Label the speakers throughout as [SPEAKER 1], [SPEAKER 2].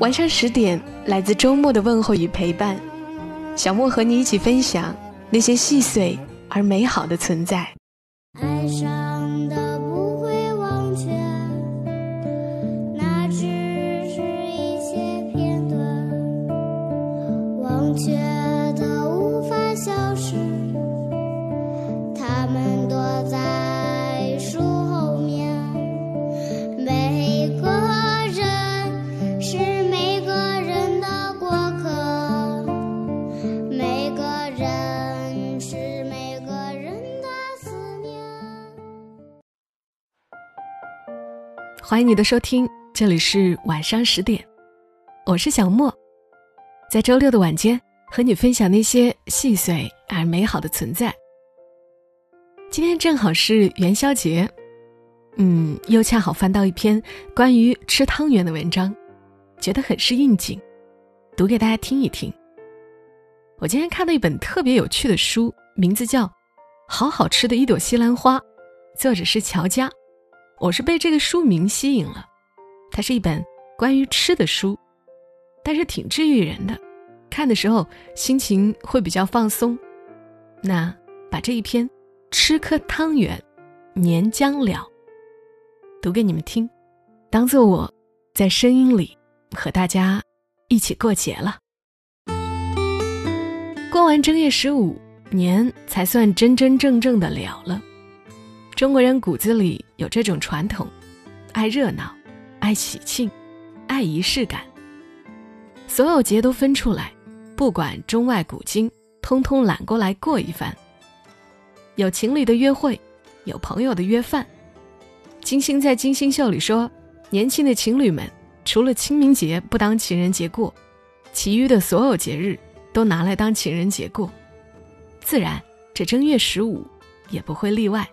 [SPEAKER 1] 晚上十点，来自周末的问候与陪伴，小莫和你一起分享那些细碎而美好的存在。欢迎你的收听，这里是晚上十点，我是小莫，在周六的晚间和你分享那些细碎而美好的存在。今天正好是元宵节，嗯，又恰好翻到一篇关于吃汤圆的文章，觉得很是应景，读给大家听一听。我今天看到一本特别有趣的书，名字叫《好好吃的一朵西兰花》，作者是乔家。我是被这个书名吸引了，它是一本关于吃的书，但是挺治愈人的，看的时候心情会比较放松。那把这一篇《吃颗汤圆，年将了》读给你们听，当做我在声音里和大家一起过节了。过完正月十五，年才算真真正正的了了。中国人骨子里有这种传统，爱热闹，爱喜庆，爱仪式感。所有节都分出来，不管中外古今，通通揽过来过一番。有情侣的约会，有朋友的约饭。金星在金星秀里说，年轻的情侣们除了清明节不当情人节过，其余的所有节日都拿来当情人节过，自然这正月十五也不会例外。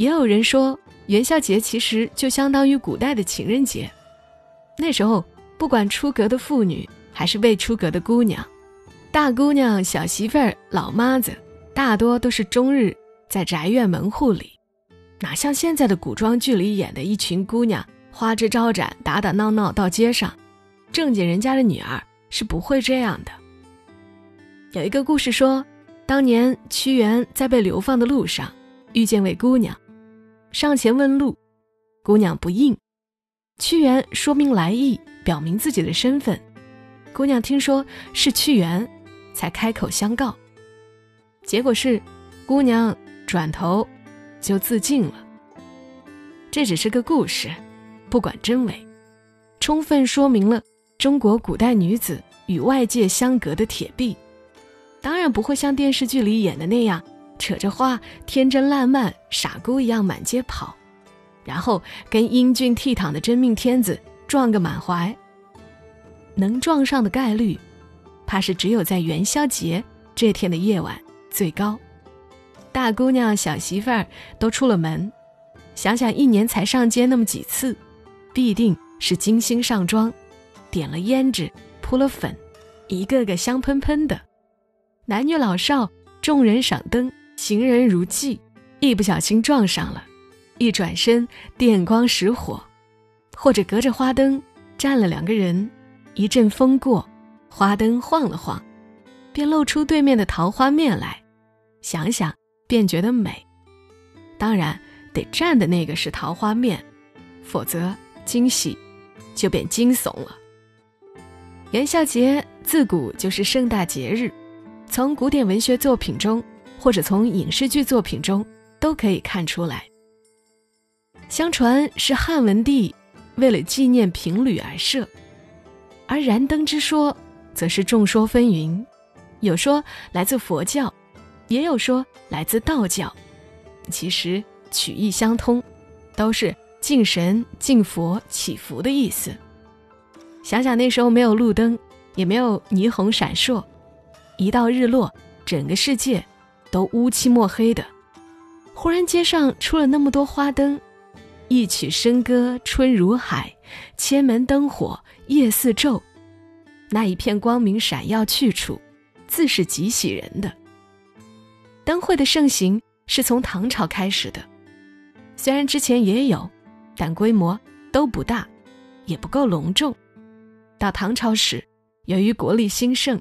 [SPEAKER 1] 也有人说，元宵节其实就相当于古代的情人节。那时候，不管出阁的妇女还是未出阁的姑娘，大姑娘、小媳妇儿、老妈子，大多都是终日在宅院门户里，哪像现在的古装剧里演的一群姑娘花枝招展、打打闹闹到街上。正经人家的女儿是不会这样的。有一个故事说，当年屈原在被流放的路上，遇见位姑娘。上前问路，姑娘不应。屈原说明来意，表明自己的身份。姑娘听说是屈原，才开口相告。结果是，姑娘转头就自尽了。这只是个故事，不管真伪，充分说明了中国古代女子与外界相隔的铁壁。当然不会像电视剧里演的那样。扯着花，天真烂漫，傻姑一样满街跑，然后跟英俊倜傥的真命天子撞个满怀。能撞上的概率，怕是只有在元宵节这天的夜晚最高。大姑娘、小媳妇儿都出了门，想想一年才上街那么几次，必定是精心上妆，点了胭脂，铺了粉，一个个香喷喷的。男女老少，众人赏灯。行人如寄，一不小心撞上了，一转身电光石火，或者隔着花灯站了两个人，一阵风过，花灯晃了晃，便露出对面的桃花面来，想想便觉得美。当然得站的那个是桃花面，否则惊喜就变惊悚了。元宵节自古就是盛大节日，从古典文学作品中。或者从影视剧作品中都可以看出来。相传是汉文帝为了纪念平吕而设，而燃灯之说则是众说纷纭，有说来自佛教，也有说来自道教，其实曲意相通，都是敬神、敬佛、祈福的意思。想想那时候没有路灯，也没有霓虹闪烁，一到日落，整个世界都乌漆墨黑的。忽然街上出了那么多花灯，一曲笙歌春如海，千门灯火夜似昼。那一片光明闪耀去处，自是极喜人的。灯会的盛行是从唐朝开始的，虽然之前也有，但规模都不大，也不够隆重。到唐朝时，由于国力兴盛，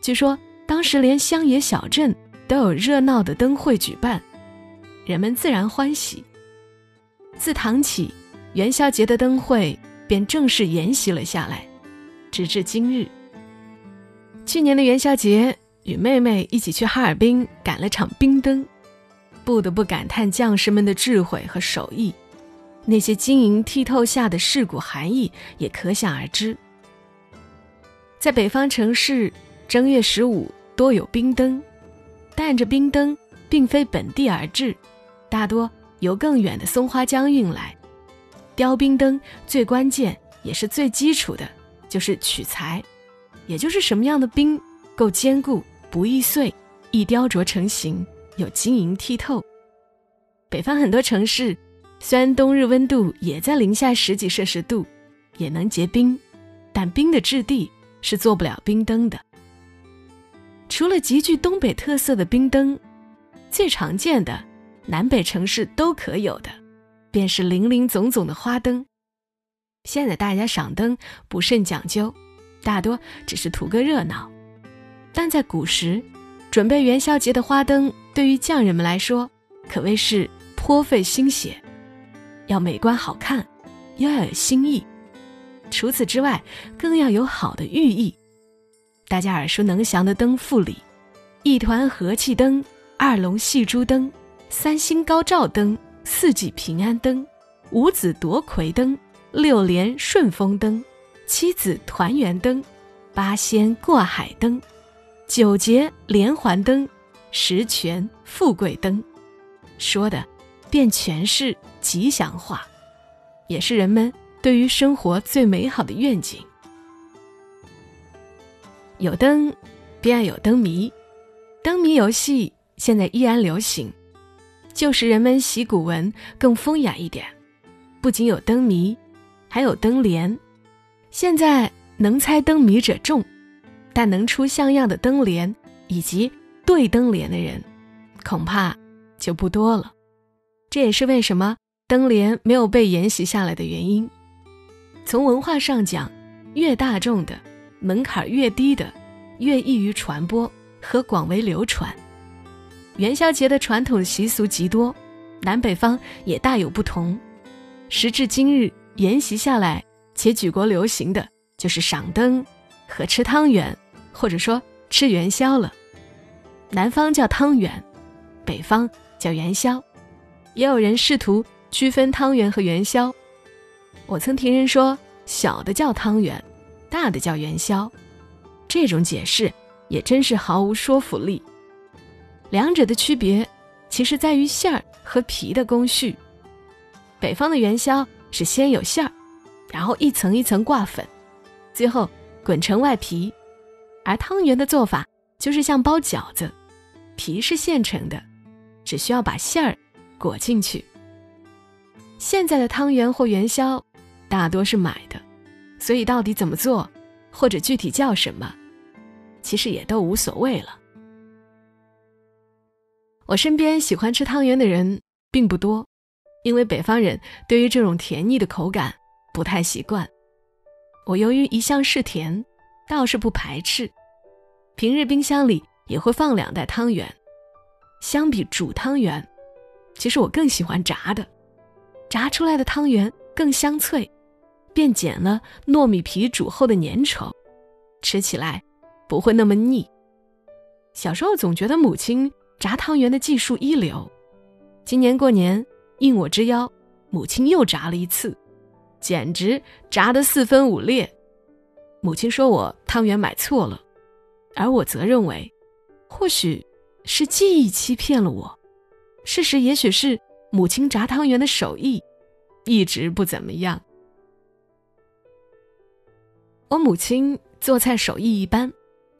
[SPEAKER 1] 据说当时连乡野小镇都有热闹的灯会举办，人们自然欢喜。自唐起，元宵节的灯会便正式沿袭了下来，直至今日。去年的元宵节，与妹妹一起去哈尔滨赶了场冰灯，不得不感叹将士们的智慧和手艺，那些晶莹剔透下的世故含义也可想而知。在北方城市，正月十五多有冰灯，但这冰灯并非本地而制，大多由更远的松花江运来。雕冰灯最关键也是最基础的，就是取材，也就是什么样的冰够坚固，不易碎，易雕琢成型，又晶莹剔透。北方很多城市，虽然冬日温度也在零下十几摄氏度，也能结冰，但冰的质地。是做不了冰灯的。除了极具东北特色的冰灯，最常见的南北城市都可有的，便是林林总总的花灯。现在大家赏灯不甚讲究，大多只是图个热闹。但在古时，准备元宵节的花灯对于匠人们来说，可谓是颇费心血，要美观好看，又要有新意。除此之外，更要有好的寓意。大家耳熟能详的灯赋里，一团和气灯，二龙戏珠灯，三星高照灯，四季平安灯，五子夺魁灯，六连顺风灯，七子团圆灯，八仙过海灯，九节连环灯，十全富贵灯，说的便全是吉祥话，也是人们。对于生活最美好的愿景，有灯，便要有灯谜。灯谜游戏现在依然流行，旧时人们习古文更风雅一点，不仅有灯谜，还有灯联。现在能猜灯谜者众，但能出像样的灯联以及对灯联的人，恐怕就不多了。这也是为什么灯联没有被沿袭下来的原因。从文化上讲，越大众的门槛越低的，越易于传播和广为流传。元宵节的传统习俗极多，南北方也大有不同。时至今日，沿袭下来且举国流行的就是赏灯和吃汤圆，或者说吃元宵了。南方叫汤圆，北方叫元宵，也有人试图区分汤圆和元宵。我曾听人说，小的叫汤圆，大的叫元宵，这种解释也真是毫无说服力。两者的区别，其实在于馅儿和皮的工序。北方的元宵是先有馅儿，然后一层一层挂粉，最后滚成外皮；而汤圆的做法就是像包饺子，皮是现成的，只需要把馅儿裹进去。现在的汤圆或元宵。大多是买的，所以到底怎么做，或者具体叫什么，其实也都无所谓了。我身边喜欢吃汤圆的人并不多，因为北方人对于这种甜腻的口感不太习惯。我由于一向嗜甜，倒是不排斥，平日冰箱里也会放两袋汤圆。相比煮汤圆，其实我更喜欢炸的，炸出来的汤圆更香脆。便减了糯米皮煮后的粘稠，吃起来不会那么腻。小时候总觉得母亲炸汤圆的技术一流，今年过年应我之邀，母亲又炸了一次，简直炸得四分五裂。母亲说我汤圆买错了，而我则认为，或许是记忆欺骗了我，事实也许是母亲炸汤圆的手艺一直不怎么样。我母亲做菜手艺一般，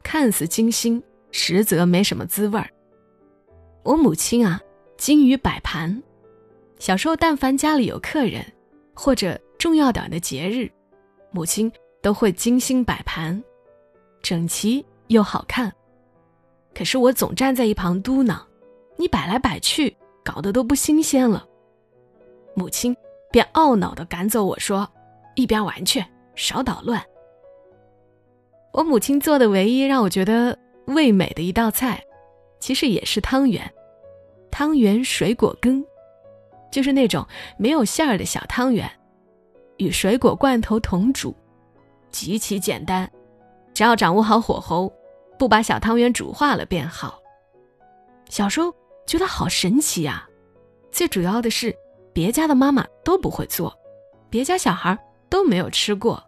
[SPEAKER 1] 看似精心，实则没什么滋味儿。我母亲啊，精于摆盘。小时候，但凡家里有客人，或者重要点的节日，母亲都会精心摆盘，整齐又好看。可是我总站在一旁嘟囔：“你摆来摆去，搞得都不新鲜了。”母亲便懊恼地赶走我说：“一边玩去，少捣乱。”我母亲做的唯一让我觉得味美的一道菜，其实也是汤圆，汤圆水果羹。就是那种没有馅儿的小汤圆，与水果罐头同煮，极其简单，只要掌握好火候，不把小汤圆煮化了便好。小时候觉得好神奇呀，最主要的是别家的妈妈都不会做，别家小孩都没有吃过，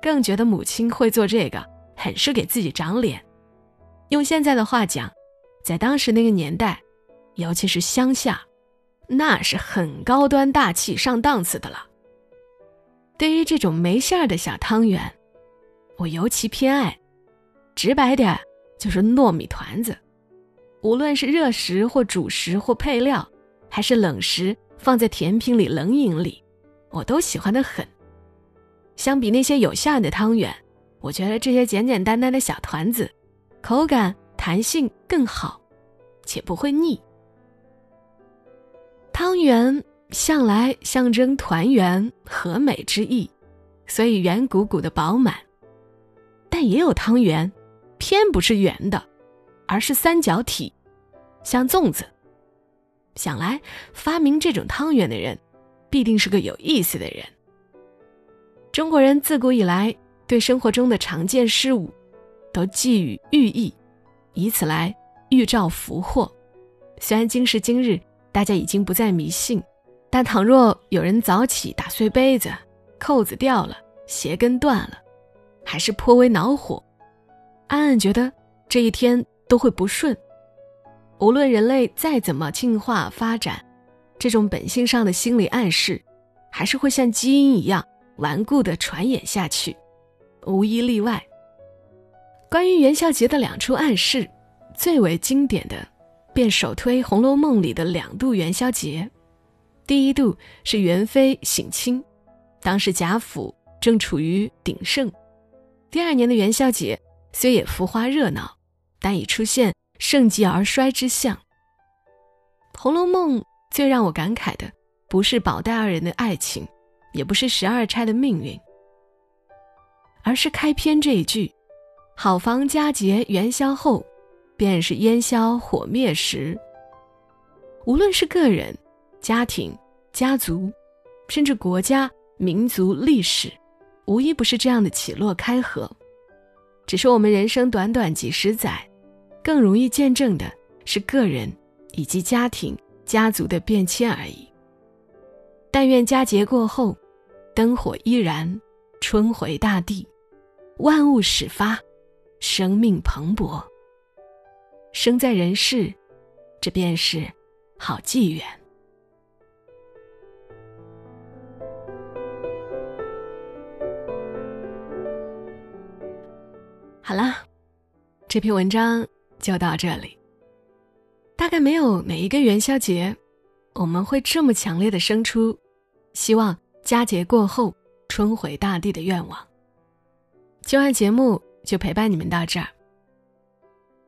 [SPEAKER 1] 更觉得母亲会做这个很是给自己长脸。用现在的话讲，在当时那个年代，尤其是乡下。那是很高端大气上档次的了。对于这种没馅儿的小汤圆，我尤其偏爱。直白点，就是糯米团子。无论是热食或主食或配料，还是冷食放在甜品里冷饮里，我都喜欢的很。相比那些有馅的汤圆，我觉得这些简简单单的小团子，口感弹性更好，且不会腻。汤圆向来象征团圆和美之意，所以圆鼓鼓的饱满。但也有汤圆，偏不是圆的，而是三角体，像粽子。想来发明这种汤圆的人，必定是个有意思的人。中国人自古以来对生活中的常见事物，都寄予寓意，以此来预兆福祸。虽然今时今日。大家已经不再迷信，但倘若有人早起打碎杯子，扣子掉了，鞋跟断了，还是颇为恼火。暗暗觉得这一天都会不顺。无论人类再怎么进化发展，这种本性上的心理暗示，还是会像基因一样顽固地传演下去，无一例外。关于元宵节的两处暗示，最为经典的。便首推《红楼梦》里的两度元宵节，第一度是元妃省亲，当时贾府正处于鼎盛。第二年的元宵节虽也浮华热闹，但已出现盛极而衰之象。《红楼梦》最让我感慨的，不是宝黛二人的爱情，也不是十二钗的命运，而是开篇这一句：“好房佳节元宵后。”便是烟消火灭时。无论是个人、家庭、家族，甚至国家、民族、历史，无一不是这样的起落开合。只是我们人生短短几十载，更容易见证的是个人以及家庭、家族的变迁而已。但愿佳节过后，灯火依然，春回大地，万物始发，生命蓬勃。生在人世，这便是好纪元。好啦，这篇文章就到这里。大概没有哪一个元宵节，我们会这么强烈的生出希望佳节过后春回大地的愿望。今晚节目就陪伴你们到这儿。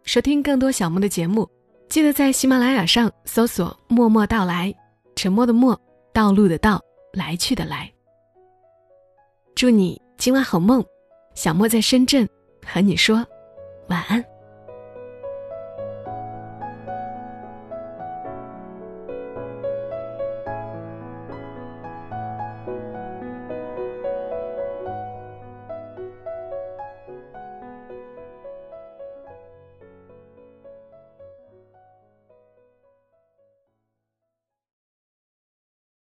[SPEAKER 1] 收听更多小莫的节目，记得在喜马拉雅上搜索“默默到来”，沉默的默，道路的道，来去的来。祝你今晚好梦，小莫在深圳和你说晚安。